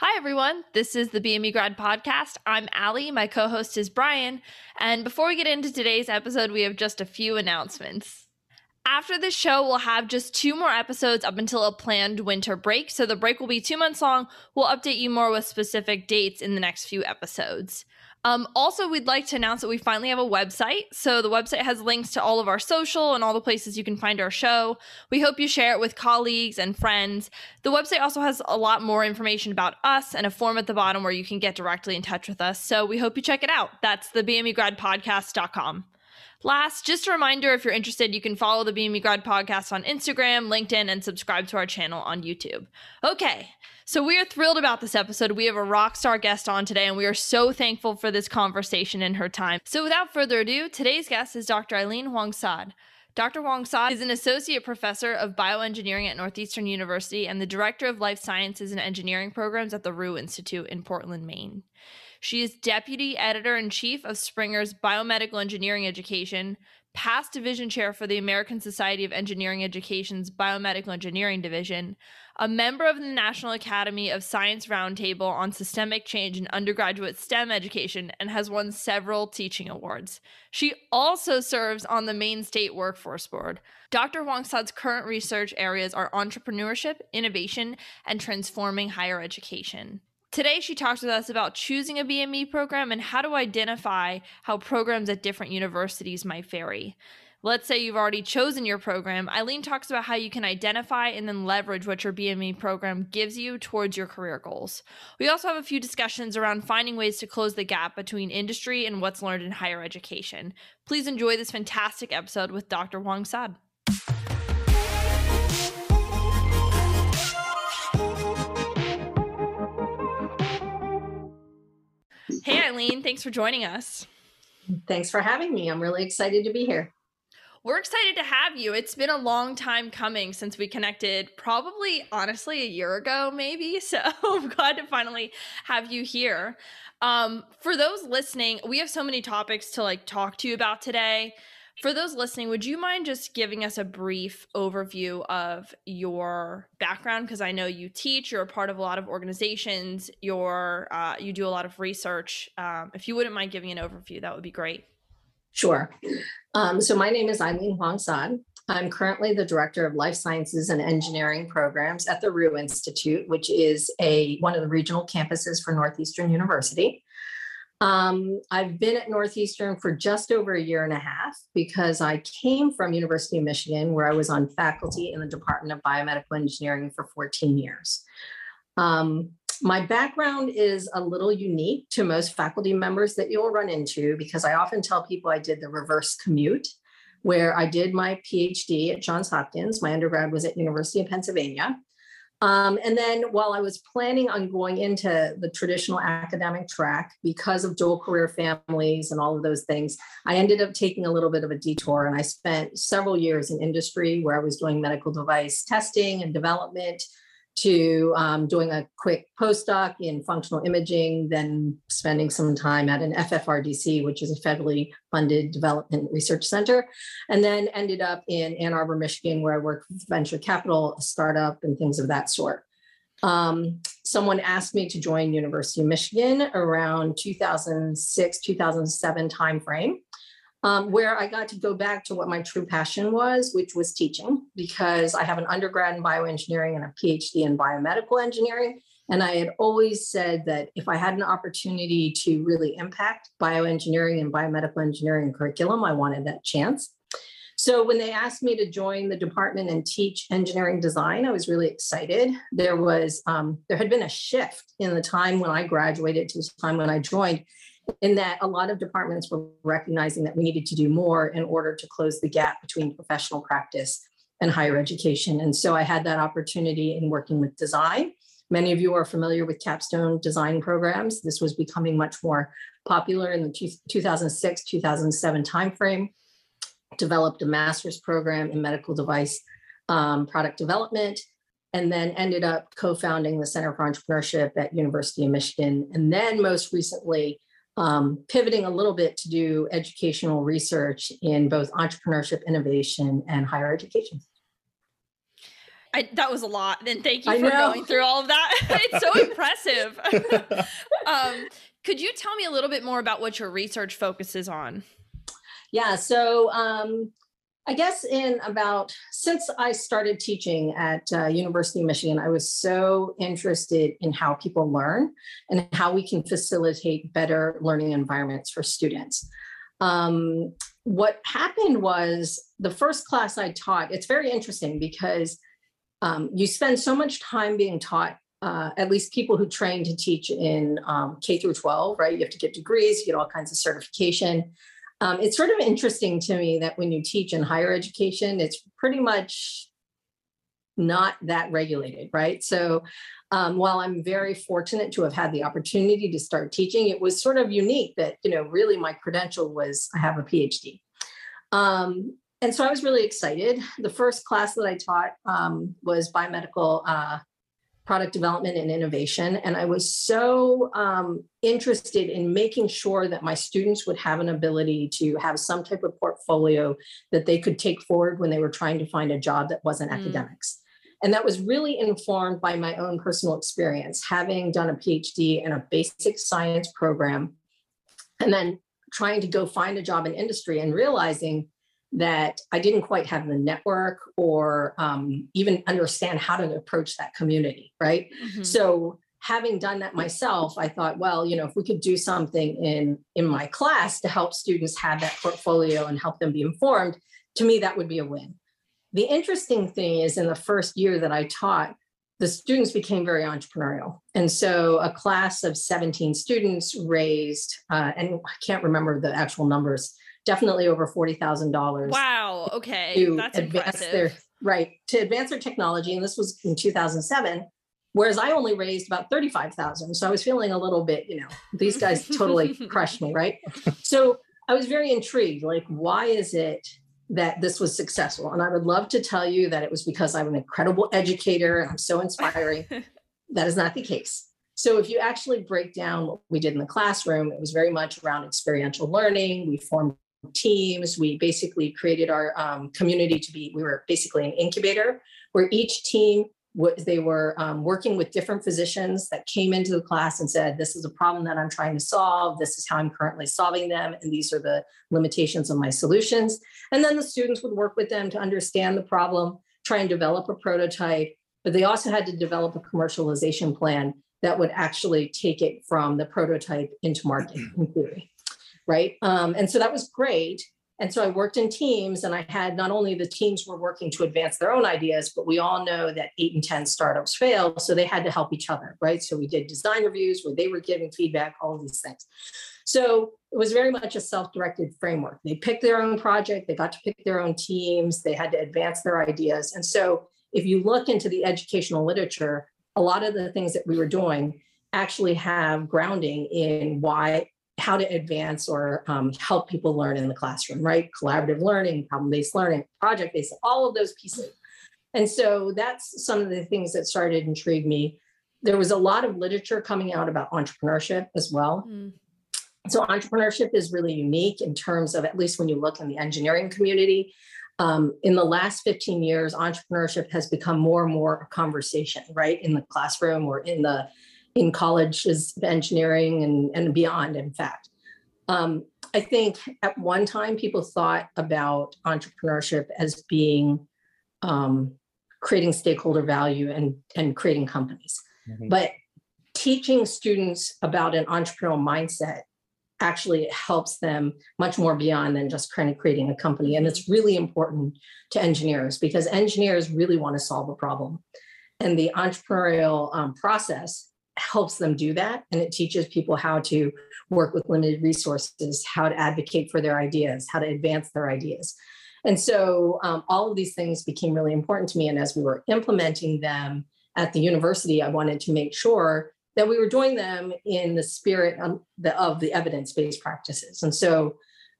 Hi, everyone. This is the BME Grad Podcast. I'm Allie. My co host is Brian. And before we get into today's episode, we have just a few announcements. After this show, we'll have just two more episodes up until a planned winter break. So the break will be two months long. We'll update you more with specific dates in the next few episodes. Um, also, we'd like to announce that we finally have a website. So the website has links to all of our social and all the places you can find our show. We hope you share it with colleagues and friends. The website also has a lot more information about us and a form at the bottom where you can get directly in touch with us. So we hope you check it out. That's the BMEGradPodcast.com. Last, just a reminder if you're interested, you can follow the BME Grad podcast on Instagram, LinkedIn, and subscribe to our channel on YouTube. Okay, so we are thrilled about this episode. We have a rock star guest on today, and we are so thankful for this conversation and her time. So without further ado, today's guest is Dr. Aileen Huang Saad. Dr. Huang Saad is an associate professor of bioengineering at Northeastern University and the director of life sciences and engineering programs at the Roux Institute in Portland, Maine. She is deputy editor in chief of Springer's Biomedical Engineering Education, past division chair for the American Society of Engineering Education's Biomedical Engineering Division, a member of the National Academy of Science Roundtable on Systemic Change in Undergraduate STEM Education, and has won several teaching awards. She also serves on the Maine State Workforce Board. Dr. Huang Saad's current research areas are entrepreneurship, innovation, and transforming higher education. Today, she talks with us about choosing a BME program and how to identify how programs at different universities might vary. Let's say you've already chosen your program. Aileen talks about how you can identify and then leverage what your BME program gives you towards your career goals. We also have a few discussions around finding ways to close the gap between industry and what's learned in higher education. Please enjoy this fantastic episode with Dr. Huang Saad. Hey, Aileen, thanks for joining us. Thanks for having me. I'm really excited to be here. We're excited to have you. It's been a long time coming since we connected, probably honestly a year ago, maybe. So I'm glad to finally have you here. Um, for those listening, we have so many topics to like talk to you about today. For those listening, would you mind just giving us a brief overview of your background? Because I know you teach, you're a part of a lot of organizations, you're uh, you do a lot of research. Um, if you wouldn't mind giving an overview, that would be great. Sure. Um, so my name is Aileen Huang Saad. I'm currently the director of life sciences and engineering programs at the Roux Institute, which is a one of the regional campuses for Northeastern University. Um, I've been at Northeastern for just over a year and a half because I came from University of Michigan, where I was on faculty in the Department of Biomedical Engineering for 14 years. Um, my background is a little unique to most faculty members that you'll run into because I often tell people I did the reverse commute, where I did my PhD at Johns Hopkins. My undergrad was at University of Pennsylvania. Um, and then while I was planning on going into the traditional academic track, because of dual career families and all of those things, I ended up taking a little bit of a detour and I spent several years in industry where I was doing medical device testing and development to um, doing a quick postdoc in functional imaging, then spending some time at an FFRDC, which is a federally funded development research center, and then ended up in Ann Arbor, Michigan, where I worked with venture capital, a startup, and things of that sort. Um, someone asked me to join University of Michigan around 2006, 2007 timeframe um, where I got to go back to what my true passion was, which was teaching, because I have an undergrad in bioengineering and a PhD in biomedical engineering. And I had always said that if I had an opportunity to really impact bioengineering and biomedical engineering curriculum, I wanted that chance. So when they asked me to join the department and teach engineering design, I was really excited. There was um, there had been a shift in the time when I graduated to the time when I joined, in that a lot of departments were recognizing that we needed to do more in order to close the gap between professional practice and higher education. And so I had that opportunity in working with design. Many of you are familiar with capstone design programs. This was becoming much more popular in the 2006 2007 timeframe. Developed a master's program in medical device um, product development, and then ended up co-founding the Center for Entrepreneurship at University of Michigan. And then most recently, um, pivoting a little bit to do educational research in both entrepreneurship, innovation, and higher education. I, that was a lot. And thank you for going through all of that. it's so impressive. um, could you tell me a little bit more about what your research focuses on? Yeah, so um, I guess in about since I started teaching at uh, University of Michigan, I was so interested in how people learn and how we can facilitate better learning environments for students. Um, what happened was the first class I taught, it's very interesting because um, you spend so much time being taught, uh, at least people who train to teach in um, K through 12, right? You have to get degrees, you get all kinds of certification. Um, it's sort of interesting to me that when you teach in higher education, it's pretty much not that regulated, right? So um, while I'm very fortunate to have had the opportunity to start teaching, it was sort of unique that, you know, really my credential was I have a PhD. Um, and so I was really excited. The first class that I taught um, was biomedical uh, product development and innovation. And I was so um, interested in making sure that my students would have an ability to have some type of portfolio that they could take forward when they were trying to find a job that wasn't mm. academics. And that was really informed by my own personal experience, having done a PhD in a basic science program, and then trying to go find a job in industry and realizing that I didn't quite have the network or um, even understand how to approach that community, right? Mm-hmm. So having done that myself, I thought, well, you know, if we could do something in in my class to help students have that portfolio and help them be informed, to me that would be a win. The interesting thing is in the first year that I taught, the students became very entrepreneurial. And so a class of 17 students raised, uh, and I can't remember the actual numbers, definitely over $40,000. Wow. Okay. To That's advance impressive. their right to advance their technology. And this was in 2007. Whereas I only raised about 35,000. So I was feeling a little bit, you know, these guys totally crushed me. Right. So I was very intrigued. Like, why is it that this was successful? And I would love to tell you that it was because I'm an incredible educator and I'm so inspiring. that is not the case. So if you actually break down what we did in the classroom, it was very much around experiential learning. We formed teams. We basically created our um, community to be, we were basically an incubator where each team they were um, working with different physicians that came into the class and said, This is a problem that I'm trying to solve. This is how I'm currently solving them. And these are the limitations of my solutions. And then the students would work with them to understand the problem, try and develop a prototype. But they also had to develop a commercialization plan that would actually take it from the prototype into market in theory right? Um, and so that was great. And so I worked in teams, and I had not only the teams were working to advance their own ideas, but we all know that eight and 10 startups fail. So they had to help each other, right? So we did design reviews where they were giving feedback, all of these things. So it was very much a self directed framework. They picked their own project, they got to pick their own teams, they had to advance their ideas. And so if you look into the educational literature, a lot of the things that we were doing actually have grounding in why how to advance or um, help people learn in the classroom, right? Collaborative learning, problem based learning, project based, all of those pieces. And so that's some of the things that started to intrigue me. There was a lot of literature coming out about entrepreneurship as well. Mm. So, entrepreneurship is really unique in terms of, at least when you look in the engineering community. Um, in the last 15 years, entrepreneurship has become more and more a conversation, right? In the classroom or in the in colleges of engineering and, and beyond, in fact. Um, I think at one time people thought about entrepreneurship as being um, creating stakeholder value and, and creating companies. Mm-hmm. But teaching students about an entrepreneurial mindset actually helps them much more beyond than just kind of creating a company. And it's really important to engineers because engineers really want to solve a problem. And the entrepreneurial um, process helps them do that and it teaches people how to work with limited resources how to advocate for their ideas how to advance their ideas. And so um, all of these things became really important to me and as we were implementing them at the university i wanted to make sure that we were doing them in the spirit of the, of the evidence-based practices. And so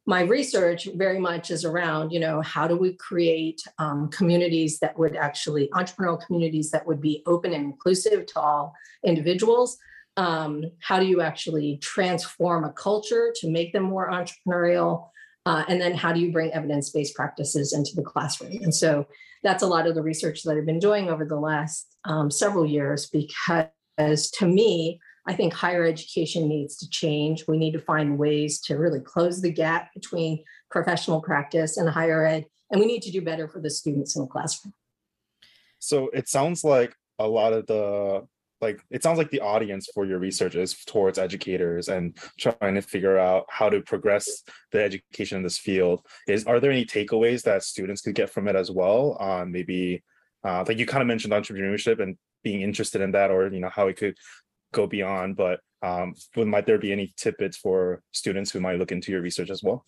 my research very much is around you know how do we create um, communities that would actually entrepreneurial communities that would be open and inclusive to all individuals um, how do you actually transform a culture to make them more entrepreneurial Uh, and then how do you bring evidence-based practices into the classroom? And so that's a lot of the research that I've been doing over the last um, several years because to me, I think higher education needs to change. We need to find ways to really close the gap between professional practice and higher ed, and we need to do better for the students in the classroom. So it sounds like a lot of the like it sounds like the audience for your research is towards educators and trying to figure out how to progress the education in this field is are there any takeaways that students could get from it as well on maybe uh, like you kind of mentioned entrepreneurship and being interested in that or you know how it could go beyond but um might there be any tidbits for students who might look into your research as well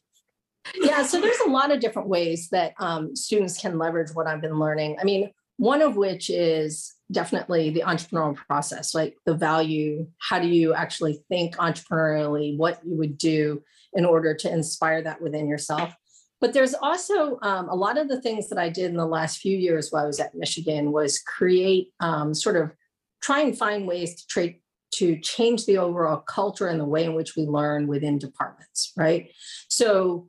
yeah so there's a lot of different ways that um, students can leverage what i've been learning i mean one of which is definitely the entrepreneurial process, like the value. How do you actually think entrepreneurially, what you would do in order to inspire that within yourself? But there's also um, a lot of the things that I did in the last few years while I was at Michigan was create um, sort of try and find ways to trade to change the overall culture and the way in which we learn within departments, right? So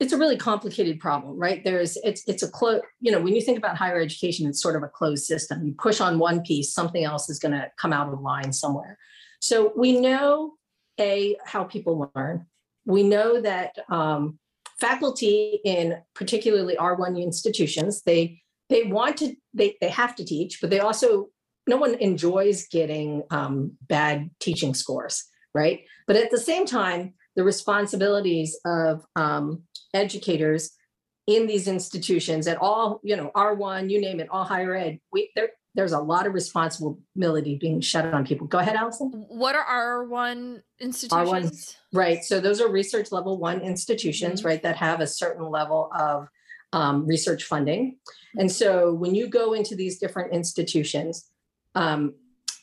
it's a really complicated problem, right? There's it's it's a close, you know, when you think about higher education, it's sort of a closed system. You push on one piece, something else is going to come out of line somewhere. So we know a how people learn. We know that um, faculty in particularly R1 institutions, they they want to they they have to teach, but they also no one enjoys getting um, bad teaching scores, right? But at the same time, the responsibilities of um, educators in these institutions at all, you know, R1, you name it, all higher ed, we there there's a lot of responsibility being shed on people. Go ahead, Allison. What are R1 institutions? R1, right. So those are research level one institutions, mm-hmm. right, that have a certain level of um, research funding. And so when you go into these different institutions, um,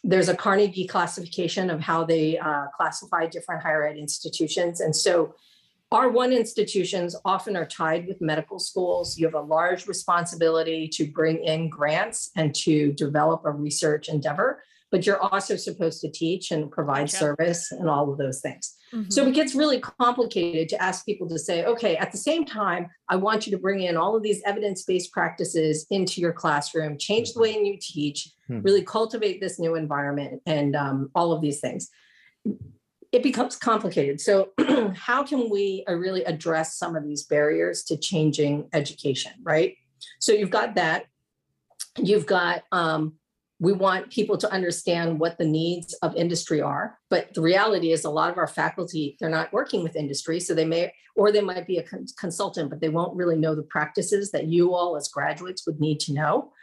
there's a Carnegie classification of how they uh, classify different higher ed institutions. And so R1 institutions often are tied with medical schools. You have a large responsibility to bring in grants and to develop a research endeavor, but you're also supposed to teach and provide service and all of those things. Mm-hmm. So it gets really complicated to ask people to say, okay, at the same time, I want you to bring in all of these evidence based practices into your classroom, change the mm-hmm. way you teach, mm-hmm. really cultivate this new environment, and um, all of these things it becomes complicated. So, how can we uh, really address some of these barriers to changing education, right? So, you've got that. You've got, um, we want people to understand what the needs of industry are. But the reality is, a lot of our faculty, they're not working with industry. So, they may, or they might be a consultant, but they won't really know the practices that you all as graduates would need to know.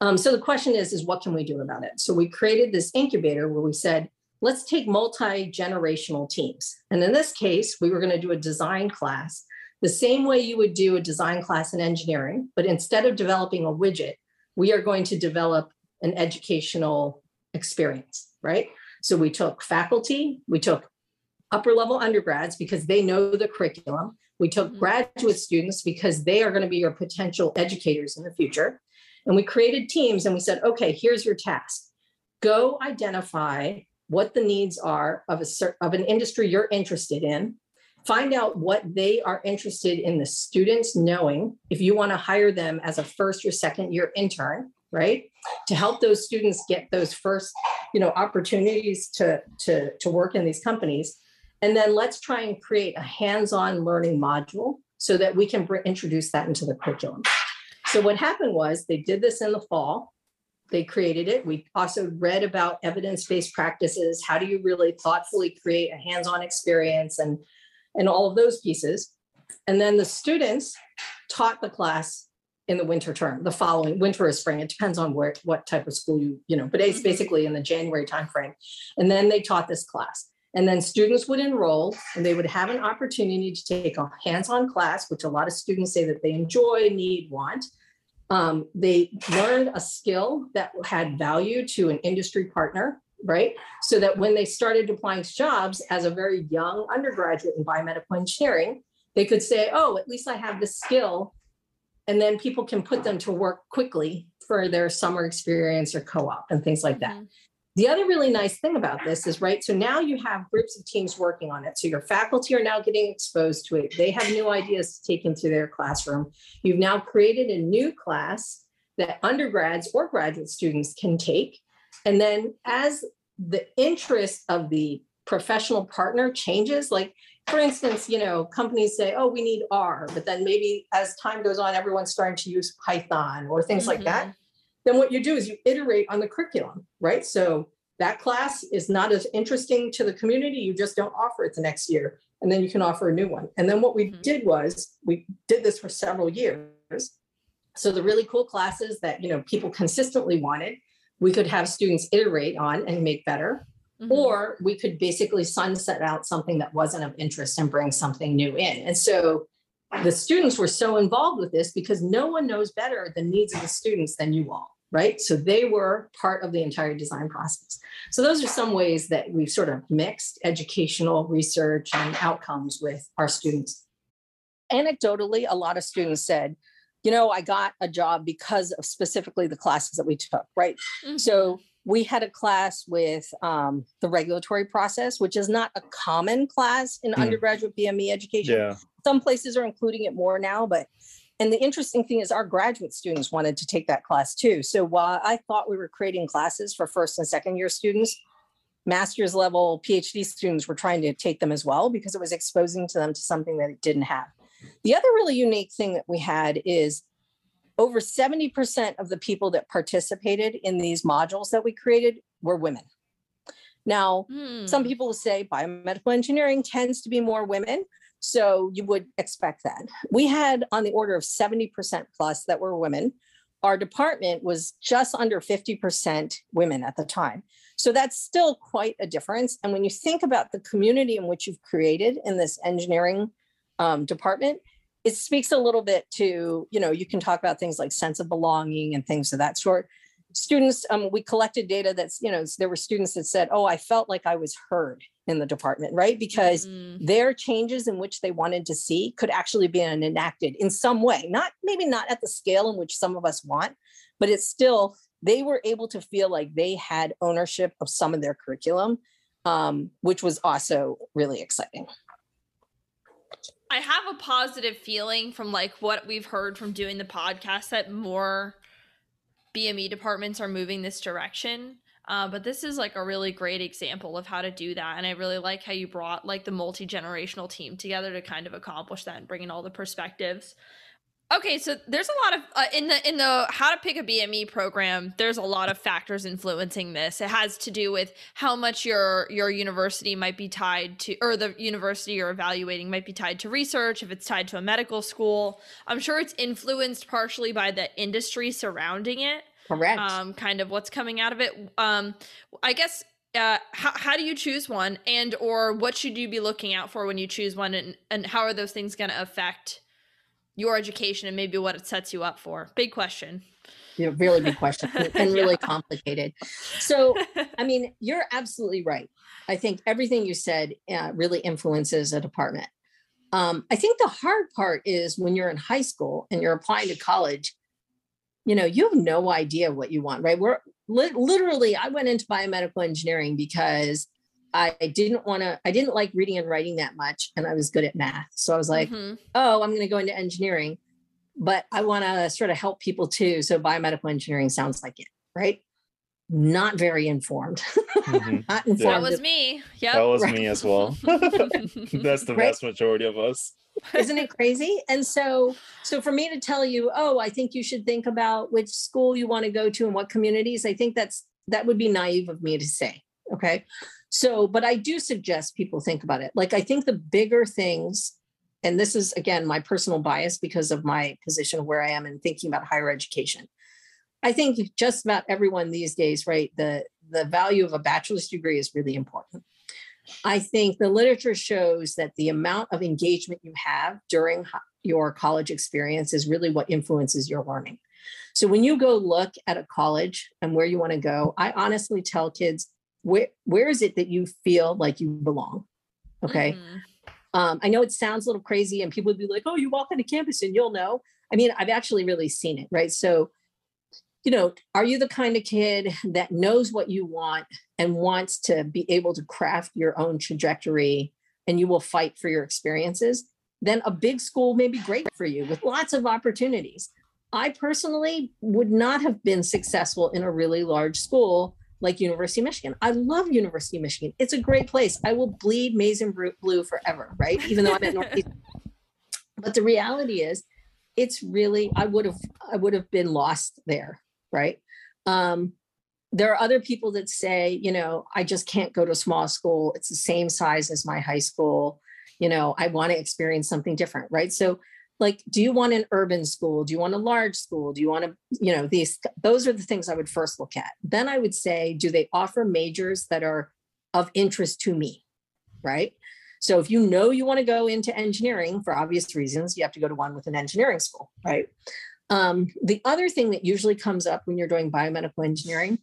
Um, so, the question is, is what can we do about it? So, we created this incubator where we said, let's take multi-generational teams. And in this case, we were going to do a design class the same way you would do a design class in engineering, but instead of developing a widget, we are going to develop an educational experience, right? So we took faculty, we took upper level undergrads because they know the curriculum. We took mm-hmm. graduate students because they are going to be your potential educators in the future. And we created teams and we said, okay, here's your task. Go identify what the needs are of a of an industry you're interested in find out what they are interested in the students knowing if you want to hire them as a first or second year intern right to help those students get those first you know opportunities to to to work in these companies and then let's try and create a hands-on learning module so that we can introduce that into the curriculum so what happened was they did this in the fall they created it. We also read about evidence-based practices. How do you really thoughtfully create a hands-on experience and and all of those pieces. And then the students taught the class in the winter term, the following winter or spring. It depends on where what type of school you, you know, but it's mm-hmm. basically in the January timeframe. And then they taught this class. And then students would enroll and they would have an opportunity to take a hands-on class, which a lot of students say that they enjoy, need, want. Um, they learned a skill that had value to an industry partner, right? So that when they started applying to jobs as a very young undergraduate in biomedical engineering, they could say, oh, at least I have this skill. And then people can put them to work quickly for their summer experience or co op and things like that. Mm-hmm. The other really nice thing about this is, right, so now you have groups of teams working on it. So your faculty are now getting exposed to it. They have new ideas to take into their classroom. You've now created a new class that undergrads or graduate students can take. And then as the interest of the professional partner changes, like for instance, you know, companies say, oh, we need R, but then maybe as time goes on, everyone's starting to use Python or things like that. Then what you do is you iterate on the curriculum, right? So that class is not as interesting to the community. You just don't offer it the next year. And then you can offer a new one. And then what we Mhm. did was we did this for several years. So the really cool classes that, you know, people consistently wanted, we could have students iterate on and make better. Mhm. Or we could basically sunset out something that wasn't of interest and bring something new in. And so the students were so involved with this because no one knows better the needs of the students than you all, right? So they were part of the entire design process. So those are some ways that we've sort of mixed educational research and outcomes with our students. Anecdotally, a lot of students said, you know, I got a job because of specifically the classes that we took, right? Mhm. So we had a class with um, the regulatory process, which is not a common class in Hmm. undergraduate BME education. Yeah. Some places are including it more now, but and the interesting thing is our graduate students wanted to take that class too. So while I thought we were creating classes for first and second year students, master's level PhD students were trying to take them as well because it was exposing to them to something that it didn't have. The other really unique thing that we had is over 70% of the people that participated in these modules that we created were women. Now, some Hmm. people will say biomedical engineering tends to be more women. So you would expect that. We had on the order of 70% plus that were women. Our department was just under 50% women at the time. So that's still quite a difference. And when you think about the community in which you've created in this engineering um, department, it speaks a little bit to, you know, you can talk about things like sense of belonging and things of that sort. Students um, we collected data that's you know there were students that said oh i felt like i was heard in the department right? Because Mm. their changes in which they wanted to see could actually be enacted in some way not maybe not at the scale in which some of us want but it's still they were able to feel like they had ownership of some of their curriculum um, which was also really exciting I have a positive feeling from like what we've heard from doing the podcast that more BME departments are moving this direction. Uh, but this is like a really great example of how to do that, and I really like how you brought like the multi generational team together to kind of accomplish that and bring in all the perspectives. Okay, so there's a lot of uh, in the in the how to pick a BME program. There's a lot of factors influencing this. It has to do with how much your your university might be tied to, or the university you're evaluating might be tied to research. If it's tied to a medical school, I'm sure it's influenced partially by the industry surrounding it. correct Um, kind of what's coming out of it. Um, I guess. Uh, how, how do you choose one, and or what should you be looking out for when you choose one, and and how are those things going to affect your education and maybe what it sets you up for? Big question. Yeah, really big question and- really complicated so I mean, you're absolutely right. I think everything you said uh, really influences a department. Um, I think the hard part is when you're in high school and you're applying to college, you know, you have no idea what you want, right? We're li- literally, I went into biomedical engineering because I didn't want to, I didn't like reading and writing that much, and I was good at math. So I was like, Mhm. oh, I'm going to go into engineering, but I want to sort of help people too. So biomedical engineering sounds like it, right? Not very informed. Mhm. Not that informed. was me. Yep. That was Right. me as well. That's the Right. vast majority of us. Isn't it crazy? And so, so for me to tell you, oh, I think you should think about which school you want to go to and what communities, I think that's that would be naive of me to say. Okay. So, but I do suggest people think about it. Like I think the bigger things, and this is again my personal bias because of my position where I am in thinking about higher education. I think just about everyone these days, right? The the value of a bachelor's degree is really important. I think the literature shows that the amount of engagement you have during your college experience is really what influences your learning. So when you go look at a college and where you want to go, I honestly tell kids, where where is it that you feel like you belong? Okay. Mhm. Um, I know it sounds a little crazy, and people would be like, "Oh, you walk onto campus and you'll know." I mean, I've actually really seen it, right? So, you know, are you the kind of kid that knows what you want and wants to be able to craft your own trajectory and you will fight for your experiences? Then a big school may be great for you with lots of opportunities. I personally would not have been successful in a really large school like University of Michigan. I love University of Michigan. It's a great place. I will bleed maize and blue forever, right? Even though I'm at Northeast. but the reality is, it's really I would have I would have been lost there, right? Um, there are other people that say, you know, I just can't go to a small school. It's the same size as my high school. You know, I want to experience something different, right? So like do you want an urban school? Do you want a large school? Do you want to you know these those are the things i would first look at. Then i would say do they offer majors that are of interest to me right? So if you know you want to go into engineering for obvious reasons you have to go to one with an engineering school right? Um, the other thing that usually comes up when you're doing biomedical engineering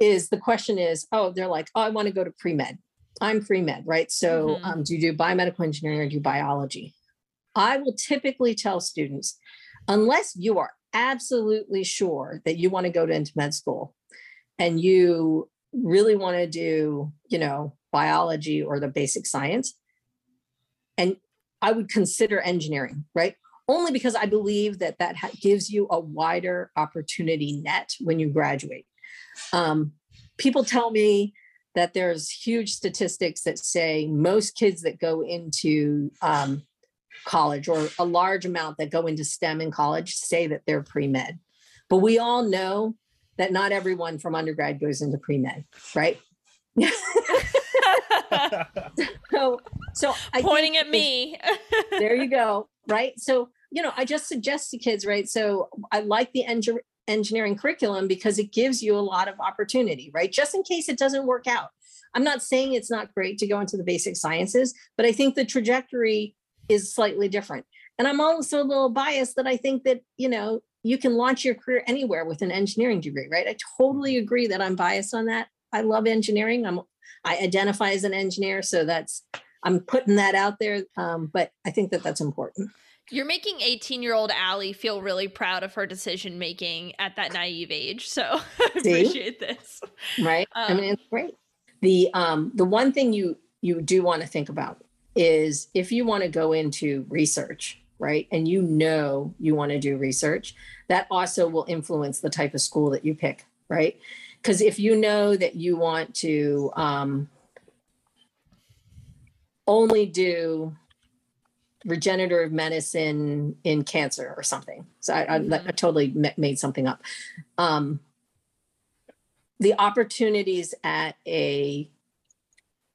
is the question is oh they're like oh i want to go to pre-med. I'm pre-med right? So mm-hmm. um, do you do biomedical engineering or do biology I will typically tell students, unless you are absolutely sure that you want to go to into med school and you really want to do, you know, biology or the basic science, and I would consider engineering, right? Only because I believe that that ha- gives you a wider opportunity net when you graduate. Um, people tell me that there's huge statistics that say most kids that go into um, college or a large amount that go into STEM in college say that they're pre med. But we all know that not everyone from undergrad goes into pre med, right? so, so I pointing at me. there you go. Right. So, you know, I just suggest to kids, right? So I like the engineering engineering curriculum because it gives you a lot of opportunity, right? Just in case it doesn't work out. I'm not saying it's not great to go into the basic sciences, but I think the trajectory is slightly different. And I'm also a little biased that I think that, you know, you can launch your career anywhere with an engineering degree, right? I totally agree that I'm biased on that. I love engineering. I'm I identify as an engineer, so that's I'm putting that out there. Um, but I think that that's important. You're making 18 year old Allie feel really proud of her decision making at that naive age. So I appreciate this. Right. Um, I mean, it's great. The um, the one thing you you do want to think about is if you want to go into research, right, and you know you want to do research, that also will influence the type of school that you pick, right? Because if you know that you want to um, only do regenerative medicine in cancer or something, so I, mm-hmm. I, I totally made something up. Um, the opportunities at a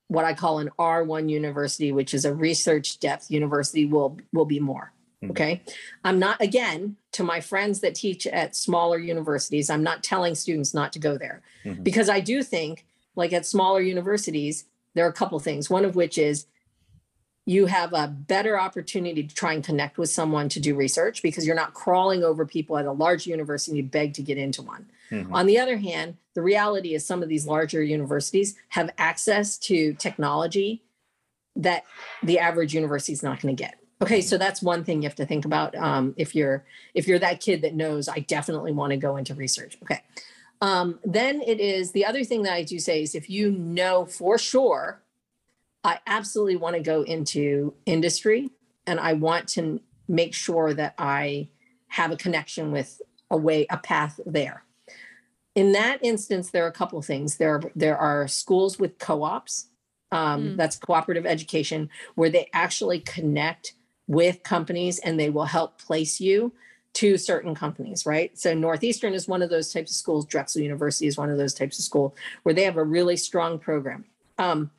what I call an R1 university, which is a research depth university, will will be more. Mm-hmm. Okay. I'm not again to my friends that teach at smaller universities, I'm not telling students not to go there mm-hmm. because I do think like at smaller universities, there are a couple things. One of which is you have a better opportunity to try and connect with someone to do research because you're not crawling over people at a large university and you beg to get into one. Mm-hmm. On the other hand, the reality is some of these larger universities have access to technology that the average university is not going to get. Okay, so that's one thing you have to think about um, if you're if you're that kid that knows I definitely want to go into research. Okay, um, then it is the other thing that I do say is if you know for sure, I absolutely want to go into industry and I want to make sure that I have a connection with a way a path there in that instance, there are a couple of things. There are, there are schools with co-ops. Um, mm. That's cooperative education, where they actually connect with companies and they will help place you to certain companies, right? So Northeastern is one of those types of schools. Drexel University is one of those types of school where they have a really strong program. Um,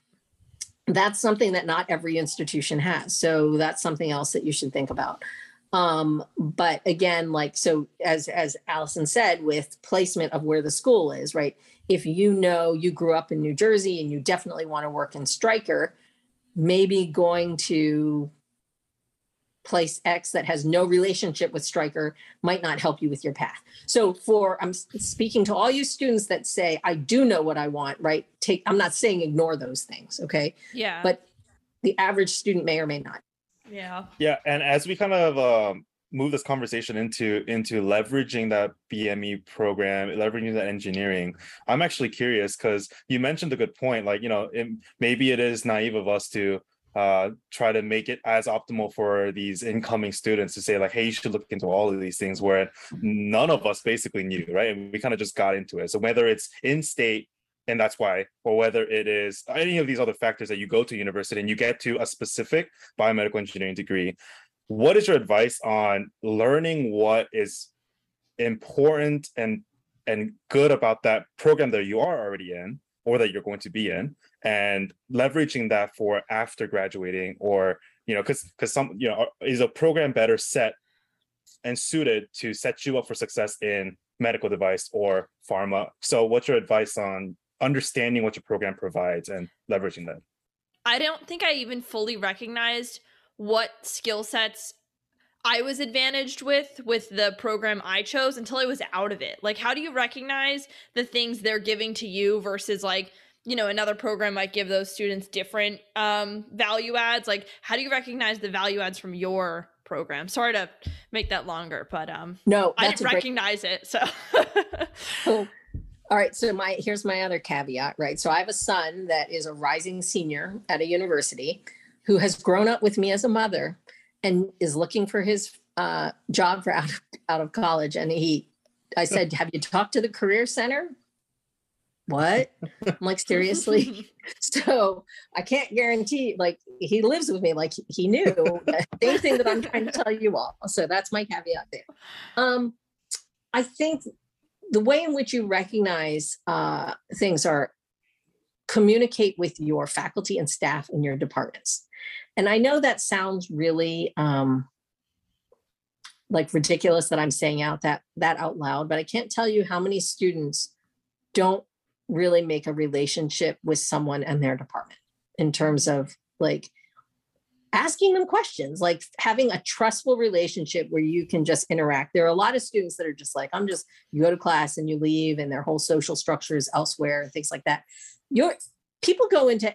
that's something that not every institution has. So that's something else that you should think about. Um, but again, like so as as Allison said, with placement of where the school is, right? If you know you grew up in New Jersey and you definitely want to work in Stryker, maybe going to place X that has no relationship with Stryker might not help you with your path. So for I'm speaking to all you students that say I do know what I want, right? Take I'm not saying ignore those things, okay? Yeah. But the average student may or may not. Yeah. Yeah, and as we kind of um, move this conversation into into leveraging that BME program, leveraging that engineering. I'm actually curious because you mentioned a good point. Like, you know, it, maybe it is naive of us to uh, try to make it as optimal for these incoming students to say like, hey, you should look into all of these things where none of us basically knew, right? And we kind of just got into it. So whether it's in state and that's why, or whether it is any of these other factors that you go to university and you get to a specific biomedical engineering degree, what is your advice on learning what is important and and good about that program that you are already in or that you're going to be in and leveraging that for after graduating or you know because because some you know is a program better set and suited to set you up for success in medical device or pharma? So what's your advice on understanding what your program provides and leveraging that i don't think i even fully recognized what skill sets I was advantaged with with the program I chose until I was out of it. Like how do you recognize the things they're giving to you versus like you know another program might give those students different um, value adds like how do you recognize the value adds from your program sorry to make that longer but um no i didn't recognize great... it so cool. All right so my here's my other caveat right so i have a son that is a rising senior at a university who has grown up with me as a mother and is looking for his uh, job for out of, out of college and he i said have you talked to the career center what? I'm like, seriously? so I can't guarantee, like, he lives with me, like, he knew the same thing that I'm trying to tell you all. So that's my caveat there. Um, I think the way in which you recognize uh, things are communicate with your faculty and staff in your departments. And I know that sounds really um, like ridiculous that I'm saying out that that out loud, but I can't tell you how many students don't really make a relationship with someone and their department in terms of like asking them questions, like having a trustful relationship where you can just interact. There are a lot of students that are just like, I'm just, you go to class and you leave, and their whole social structure is elsewhere and things like that. Your people go into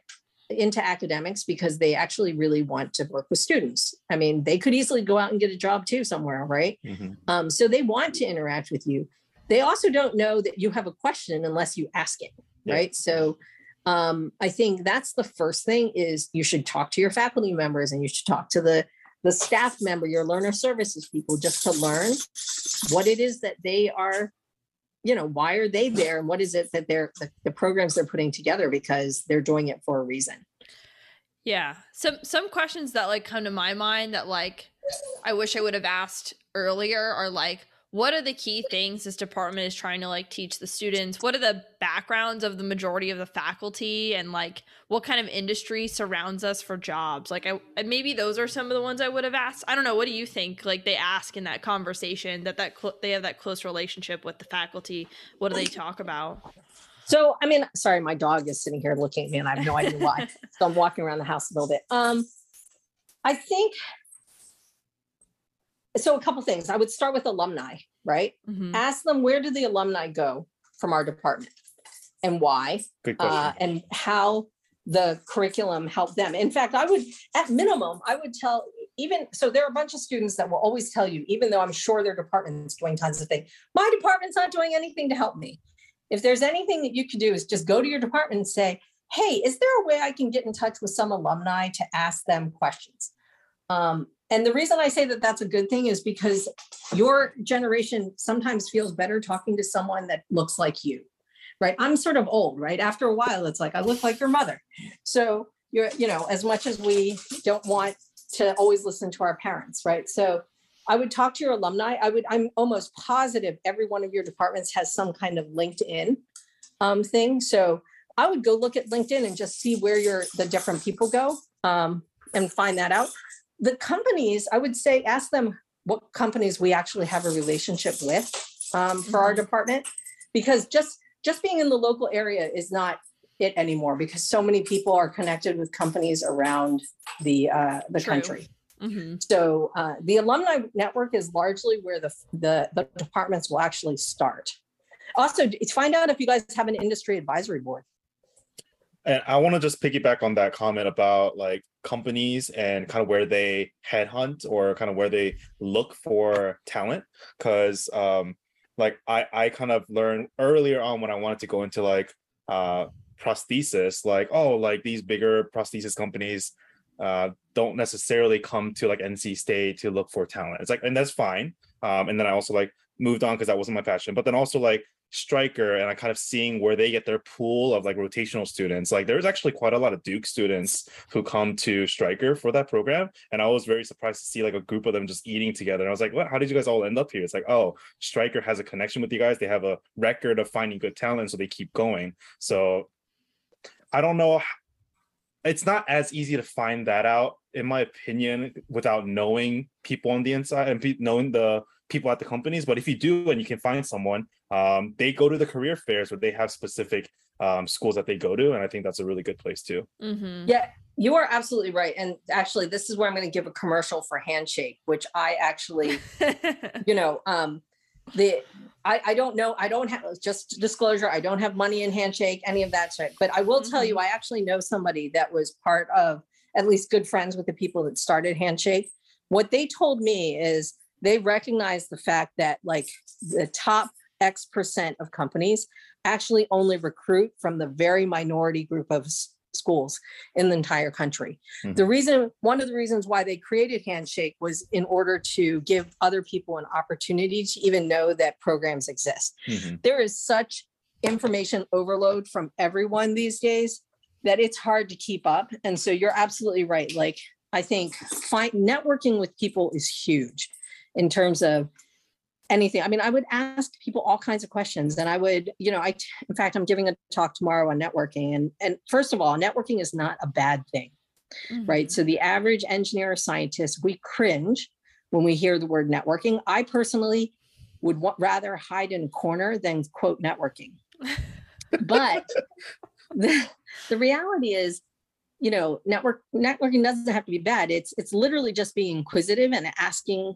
into academics because they actually really want to work with students. I mean, they could easily go out and get a job too somewhere, right? Mm-hmm. Um, so they want to interact with you they also don't know that you have a question unless you ask it yeah. right so um, i think that's the first thing is you should talk to your faculty members and you should talk to the the staff member your learner services people just to learn what it is that they are you know why are they there and what is it that they're the, the programs they're putting together because they're doing it for a reason. Yeah. Some some questions that like come to my mind that like i wish i would have asked earlier are like what are the key things this department is trying to like teach the students? What are the backgrounds of the majority of the faculty? And like what kind of industry surrounds us for jobs? Like i maybe those are some of the ones i would have asked. I don't know. What do you think like they ask in that conversation that that cl- they have that close relationship with the faculty? What do they talk about? So i mean sorry my dog is sitting here looking at me and i have no idea why. So i'm walking around the house a little bit. Um i think so a couple things. I would start with alumni, right? Mm-hmm. Ask them where do the alumni go from our department and why, uh, and how the curriculum helped them. In fact, I would, at minimum, I would tell even so. There are a bunch of students that will always tell you, even though I'm sure their department's doing tons of things, my department's not doing anything to help me. If there's anything that you can do, is just go to your department and say, "Hey, is there a way I can get in touch with some alumni to ask them questions?" Um, and the reason I say that that's a good thing is because your generation sometimes feels better talking to someone that looks like you, right? I'm sort of old, right? After a while, it's like I look like your mother. So you're, you know, as much as we don't want to always listen to our parents, right? So I would talk to your alumni. I would, I'm almost positive every one of your departments has some kind of LinkedIn um, thing. So I would go look at LinkedIn and just see where your the different people go um, and find that out the companies, I would say, ask them what companies we actually have a relationship with um, for our mm-hmm. department, because just just being in the local area is not it anymore because so many people are connected with companies around the uh, the True. country. Mm-hmm. So uh, the alumni network is largely where the, the the departments will actually start. Also, find out if you guys have an industry advisory board. And I want to just piggyback on that comment about like companies and kind of where they headhunt or kind of where they look for talent. Cause um like I I kind of learned earlier on when I wanted to go into like uh prosthesis, like, oh, like these bigger prosthesis companies uh don't necessarily come to like NC State to look for talent. It's like, and that's fine. Um, and then I also like moved on because that wasn't my passion. But then also like Stryker and I kind of seeing where they get their pool of like rotational students. Like there's actually quite a lot of Duke students who come to Stryker for that program. And I was very surprised to see like a group of them just eating together. And I was like, what? How did you guys all end up here? It's like, oh, Stryker has a connection with you guys. They have a record of finding good talent, so they keep going. So I don't know. It's not as easy to find that out, in my opinion, without knowing people on the inside and pe- knowing the people at the companies. But if you do and you can find someone, um, they go to the career fairs where they have specific um, schools that they go to, and I think that's a really good place too. Mm-hmm. Yeah, you are absolutely right. And actually, this is where I'm going to give a commercial for Handshake, which I actually, you know, um, the I, I don't know. I don't have just disclosure. I don't have money in Handshake, any of that shit. But I will tell you, mm-hmm. I actually know somebody that was part of at least good friends with the people that started Handshake. What they told me is they recognize the fact that like the top X percent of companies actually only recruit from the very minority group of schools in the entire country. Mhm. The reason, one of the reasons why they created Handshake was in order to give other people an opportunity to even know that programs exist. Mhm. There is such information overload from everyone these days that it's hard to keep up. And so you're absolutely right. Like, I think find, networking with people is huge in terms of anything. I mean, I would ask people all kinds of questions and I would, you know, I, in fact, I'm giving a talk tomorrow on networking and, and first of all, networking is not a bad thing, right? Mm-hmm. So the average engineer or scientist, we cringe when we hear the word networking. I personally would rather hide in a corner than quote networking. But the, the reality is, you know, network networking doesn't have to be bad. It's it's literally just being inquisitive and asking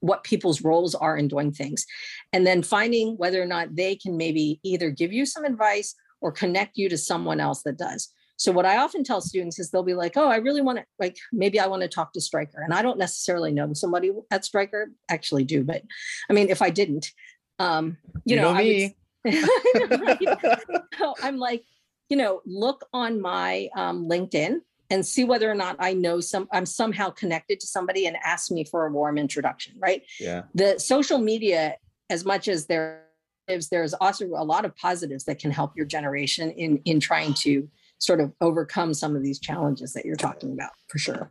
what people's roles are in doing things and then finding whether or not they can maybe either give you some advice or connect you to someone else that does so what i often tell students is they'll be like oh i really want to like maybe i want to talk to Stryker and i don't necessarily know somebody at Stryker actually do but i mean if i didn't um you, You know, know would me. I know, right? so I'm like, you know, look on my um, LinkedIn and see whether or not I know some, I'm somehow connected to somebody and ask me for a warm introduction, right? yeah. The social media, as much as there is, there's also a lot of positives that can help your generation in in trying to sort of overcome some of these challenges that you're talking about, for sure.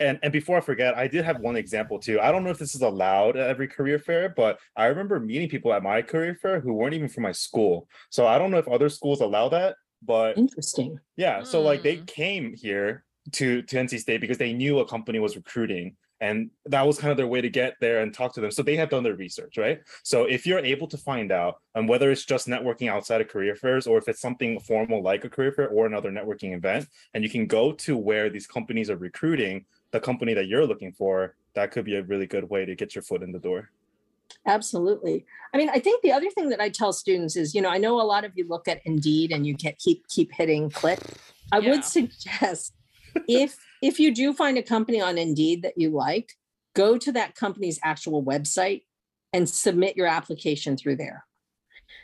And and before I forget, I did have one example too. I don't know if this is allowed at every career fair, but I remember meeting people at my career fair who weren't even from my school. So I don't know if other schools allow that, but Interesting. yeah. So like they Mm. came here to to NC State because they knew a company was recruiting. And that was kind of their way to get there and talk to them. So they have done their research, right? So if you're able to find out, and whether it's just networking outside of career fairs or if it's something formal like a career fair or another networking event, and you can go to where these companies are recruiting the company that you're looking for, that could be a really good way to get your foot in the door. Absolutely. I mean, I think the other thing that I tell students is, you know, I know a lot of you look at Indeed and you get keep keep hitting click. I Yeah. would suggest if if you do find a company on Indeed that you like, go to that company's actual website and submit your application through there.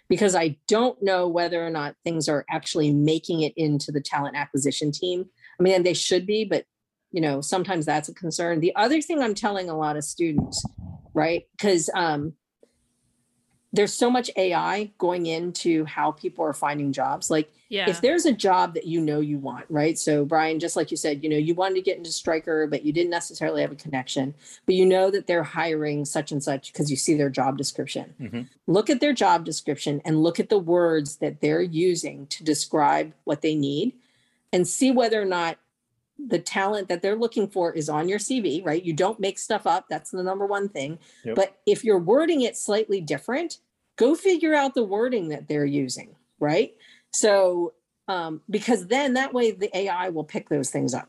Because I don't know whether or not things are actually making it into the talent acquisition team. I mean, they should be, but you know, sometimes that's a concern. The other thing I'm telling a lot of students right? Because um, there's so much AI going into how people are finding jobs. Like Yeah. if there's a job that you know you want, right? So Brian, just like you said, you know, you wanted to get into Stryker, but you didn't necessarily have a connection, but you know that they're hiring such and such because you see their job description. Mhm. Look at their job description and look at the words that they're using to describe what they need and see whether or not the talent that they're looking for is on your CV, right? You don't make stuff up. That's the number one thing. Yep. But if you're wording it slightly different, go figure out the wording that they're using, right? So, um, because then that way the AI will pick those things up,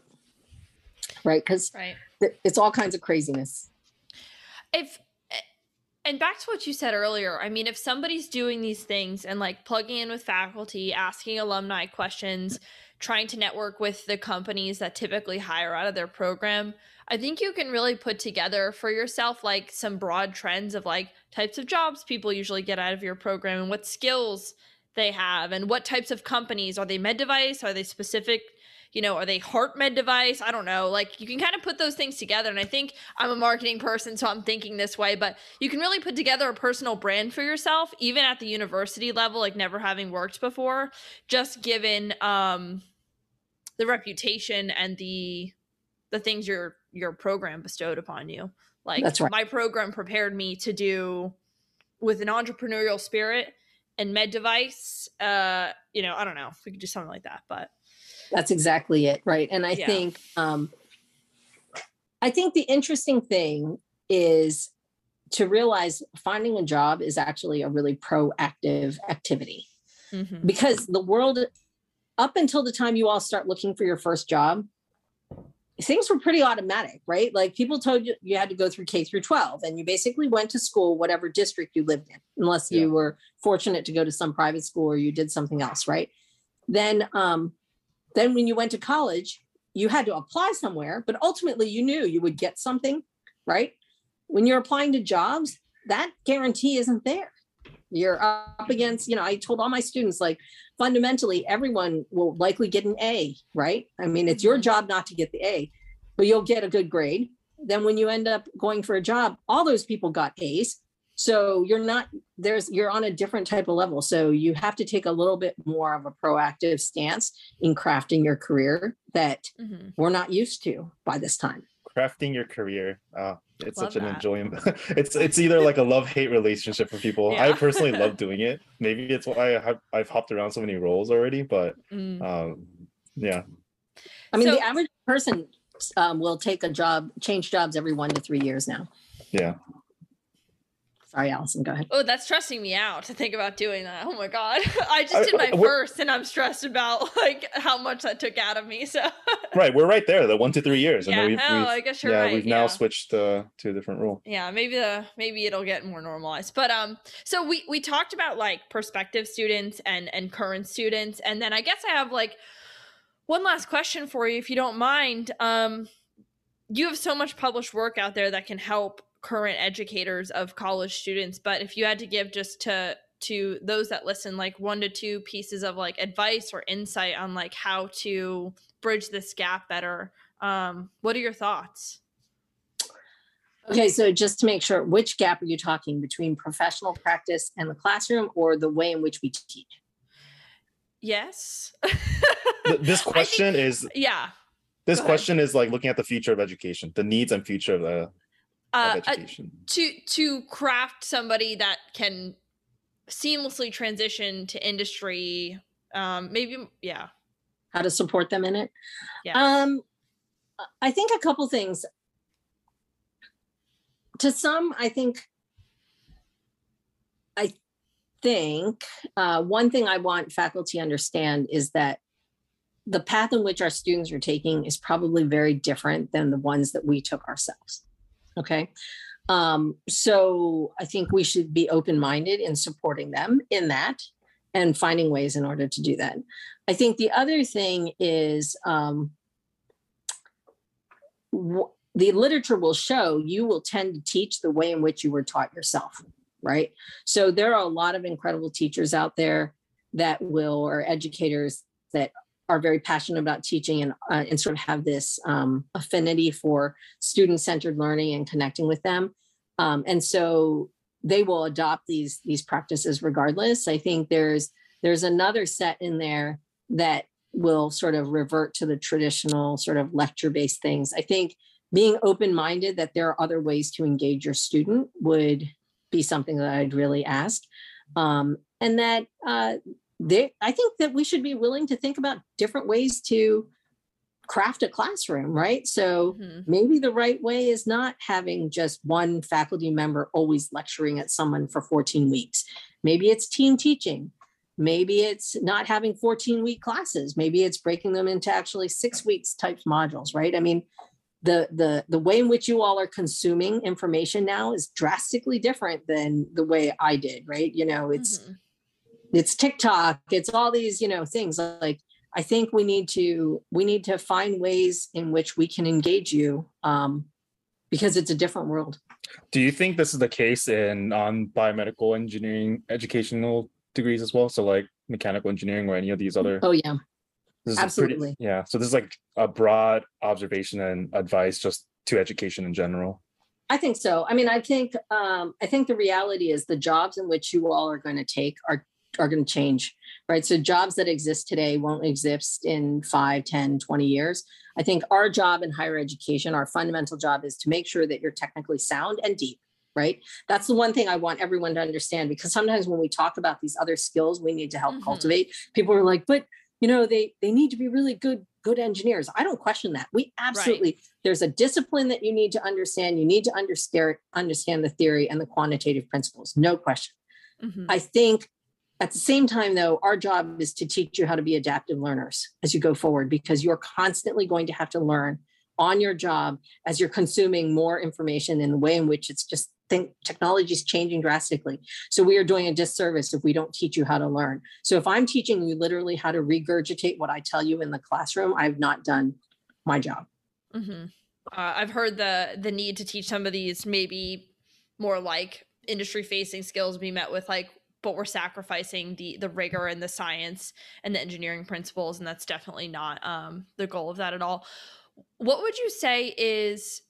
right? Because right. it's all kinds of craziness. if and back to what you said earlier i mean if somebody's doing these things and like plugging in with faculty asking alumni questions trying to network with the companies that typically hire out of their program, I think you can really put together for yourself like some broad trends of like types of jobs people usually get out of your program and what skills they have and what types of companies. Are they med device? Are they specific you know, are they heart med device? I don't know. Like you can kind of put those things together. And I think I'm a marketing person, so I'm thinking this way, but you can really put together a personal brand for yourself, even at the university level, like never having worked before, just given um the reputation and the the things your your program bestowed upon you. Like That's right. my program prepared me to do with an entrepreneurial spirit and med device. Uh, you know, I don't know if we could do something like that, but That's exactly it, right? And I Yeah. think um I think the interesting thing is to realize finding a job is actually a really proactive activity mhm. because the world up until the time you all start looking for your first job things were pretty automatic right like people told you you had to go through k through 12 and you basically went to school whatever district you lived in unless you were fortunate to go to some private school or you did something else right then um then when you went to college you had to apply somewhere but ultimately you knew you would get something right? When you're applying to jobs that guarantee isn't there. You're up against you know i told all my students like fundamentally everyone will likely get an a right? I mean it's your Mhm. job not to get the a but you'll get a good grade. Then when you end up going for a job all those people got a's so you're not there's you're on a different type of level. So you have to take a little bit more of a proactive stance in crafting your career that Mhm. we're not used to by this time. Crafting your career. Uh it's Love such an that. enjoyment it's it's either like a love-hate relationship for people. I personally love doing it. Maybe it's why I have, i've hopped around so many roles already but Mm. um yeah. I mean So- the average person um, will take a job change jobs every one to three years now. Yeah sorry allison go ahead Oh, that's stressing me out to think about doing that. Oh my god, I just did my first, and I'm stressed about like how much that took out of me. So right we're right there the one to three years yeah, then we've, hell, we've- I guess you're yeah right. we've yeah. now switched uh, to a different rule. yeah maybe the maybe it'll get more normalized but um so we we talked about like prospective students and and current students and then i guess i have like one last question for you if you don't mind um you have so much published work out there that can help current educators of college students but if you had to give just to to those that listen like one to two pieces of like advice or insight on like how to bridge this gap better um what are your thoughts? Okay, so just to make sure, which gap are you talking between professional practice and the classroom or the way in which we teach? yes. This I think- question is yeah. this question is like looking at the future of education the needs and future of, the, uh, of uh, to to craft somebody that can seamlessly transition to industry um maybe yeah How to support them in it? yeah Um, I think a couple things. To some, I think, I think uh, one thing I want faculty to understand is that the path in which our students are taking is probably very different than the ones that we took ourselves. Okay. Um, so I think we should be open minded in supporting them in that and finding ways in order to do that. I think the other thing is um, wh- the literature will show you will tend to teach the way in which you were taught yourself, right? So there are a lot of incredible teachers out there that will, or educators that are very passionate about teaching and, uh, and sort of have this um, affinity for student centered learning and connecting with them. Um, and so they will adopt these these practices regardless. I think there's there's another set in there that will sort of revert to the traditional sort of lecture based things. I think being open minded that there are other ways to engage your student would be something that I'd really ask. Um, and that uh, they, I think that we should be willing to think about different ways to craft a classroom, right? So Mhm. maybe the right way is not having just one faculty member always lecturing at someone for 14 weeks. Maybe it's team teaching. Maybe it's not having 14 week classes. Maybe it's breaking them into actually six weeks type modules, right? I mean, the the the way in which you all are consuming information now is drastically different than the way I did, right? You know, it's Mhm. It's TikTok, it's all these, you know, things like I think we need to we need to find ways in which we can engage you um, because it's a different world. Do you think this is the case in on biomedical engineering educational degrees as well? So like mechanical engineering or any of these other? Oh yeah, this is a absolutely. yeah. So this is like a broad observation and advice just to education in general. I think so. I mean, I think um, I think the reality is the jobs in which you all are going to take are are going to change, right? So jobs that exist today won't exist in 5, 10, 20 years. I think our job in higher education, our fundamental job is to make sure that you're technically sound and deep, right? That's the one thing I want everyone to understand because sometimes when we talk about these other skills we need to help Mhm. cultivate, people are like, but you know, they they need to be really good good engineers. I don't question that. We absolutely there's a discipline that you need to understand. You need to understand understand the theory and the quantitative principles. No question. Mhm. I think at the same time, though, our job is to teach you how to be adaptive learners as you go forward because you're constantly going to have to learn on your job as you're consuming more information in the way in which it's just think technology is changing drastically. So we are doing a disservice if we don't teach you how to learn. So if I'm teaching you literally how to regurgitate what I tell you in the classroom, I've not done my job. hmm Uh, I've heard the the need to teach some of these maybe more like industry facing skills be met with like, but we're sacrificing the the rigor and the science and the engineering principles, and that's definitely not um, the goal of that at all. What would you say is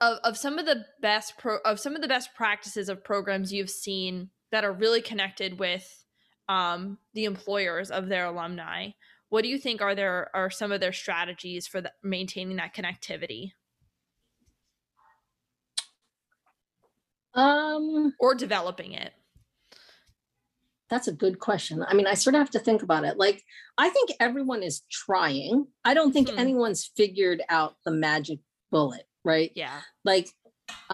of, of some of the best pro of some of the best practices of programs you've seen that are really connected with um, the employers of their alumni? What do you think are there are some of their strategies for the, maintaining that connectivity Um, or developing it? That's a good question. I mean, I sort of have to think about it. Like, I think everyone is trying. I don't think Mhm. anyone's figured out the magic bullet, right? Yeah. Like,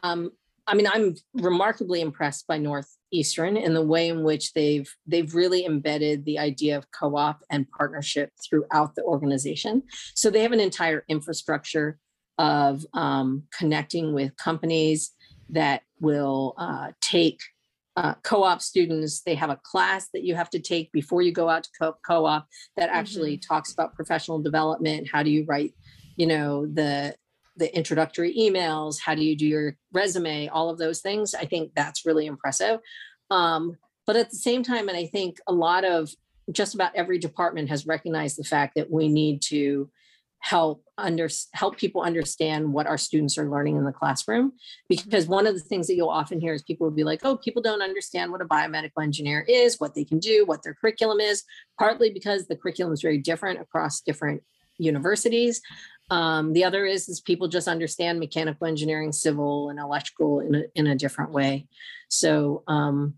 um, I mean, I'm remarkably impressed by Northeastern in the way in which they've they've really embedded the idea of co-op and partnership throughout the organization. So they have an entire infrastructure of um, connecting with companies that will uh, take uh, co-op students they have a class that you have to take before you go out to co- co-op that actually talks about professional development. How do you write you know the the introductory emails? How do you do your resume? All of those things. I think that's really impressive. Um, but at the same time and i think a lot of just about every department has recognized the fact that we need to help under help people understand what our students are learning in the classroom. Because one of the things that you'll often hear is people will be like oh people don't understand what a biomedical engineer is what they can do what their curriculum is partly because the curriculum is very different across different universities. Um, the other is is people just understand mechanical engineering civil and electrical in a, in a different way. So um,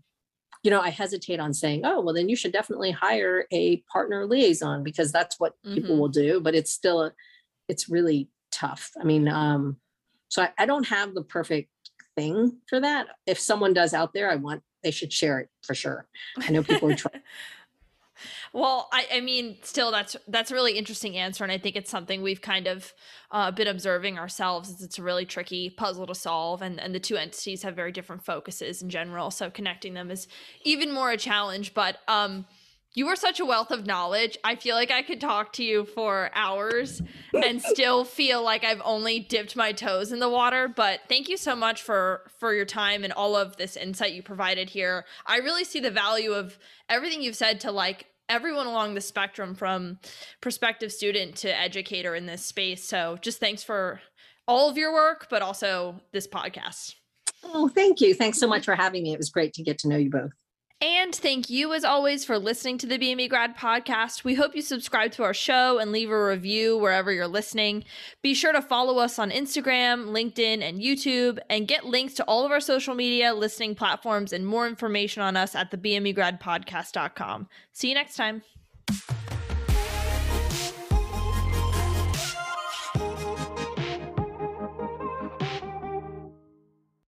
you know i hesitate on saying oh well then you should definitely hire a partner liaison because that's what people Mhm. will do but it's still a it's really tough. I mean um so I, I don't have the perfect thing for that. If someone does out there i want they should share it for sure. I know people are trying well, I, I mean, still, that's that's a really interesting answer, and I think it's something we've kind of uh, been observing ourselves. Is it's a really tricky puzzle to solve, and and the two entities have very different focuses in general. So connecting them is even more a challenge. But um, you are such a wealth of knowledge. I feel like I could talk to you for hours and still feel like I've only dipped my toes in the water. But thank you so much for for your time and all of this insight you provided here. I really see the value of everything you've said to like everyone along the spectrum from prospective student to educator in this space. So just thanks for all of your work, but also this podcast. oh thank you thanks so much for having me it was great to get to know you both And thank you, as always, for listening to the BME Grad podcast. We hope you subscribe to our show and leave a review wherever you're listening. Be sure to follow us on Instagram, LinkedIn, and YouTube, and get links to all of our social media, listening platforms, and more information on us at the BMEGradPodcast.com. See you next time.